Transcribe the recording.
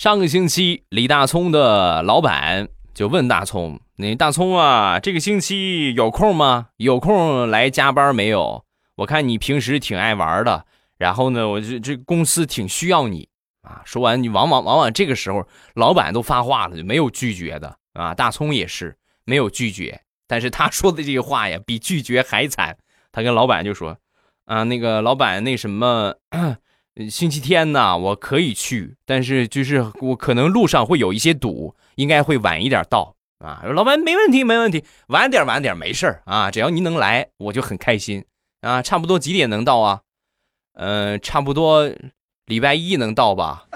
上个星期，李大聪的老板就问大聪：“你大聪啊，这个星期有空吗？有空来加班没有？我看你平时挺爱玩的，然后呢，我这这公司挺需要你啊。”说完，你往往往往这个时候，老板都发话了，就没有拒绝的啊。大聪也是没有拒绝，但是他说的这个话呀，比拒绝还惨。他跟老板就说：“啊，那个老板，那什么。”星期天呢，我可以去，但是就是我可能路上会有一些堵，应该会晚一点到啊。老板没问题，没问题，晚点晚点没事儿啊，只要您能来，我就很开心啊。差不多几点能到啊？嗯，差不多礼拜一能到吧？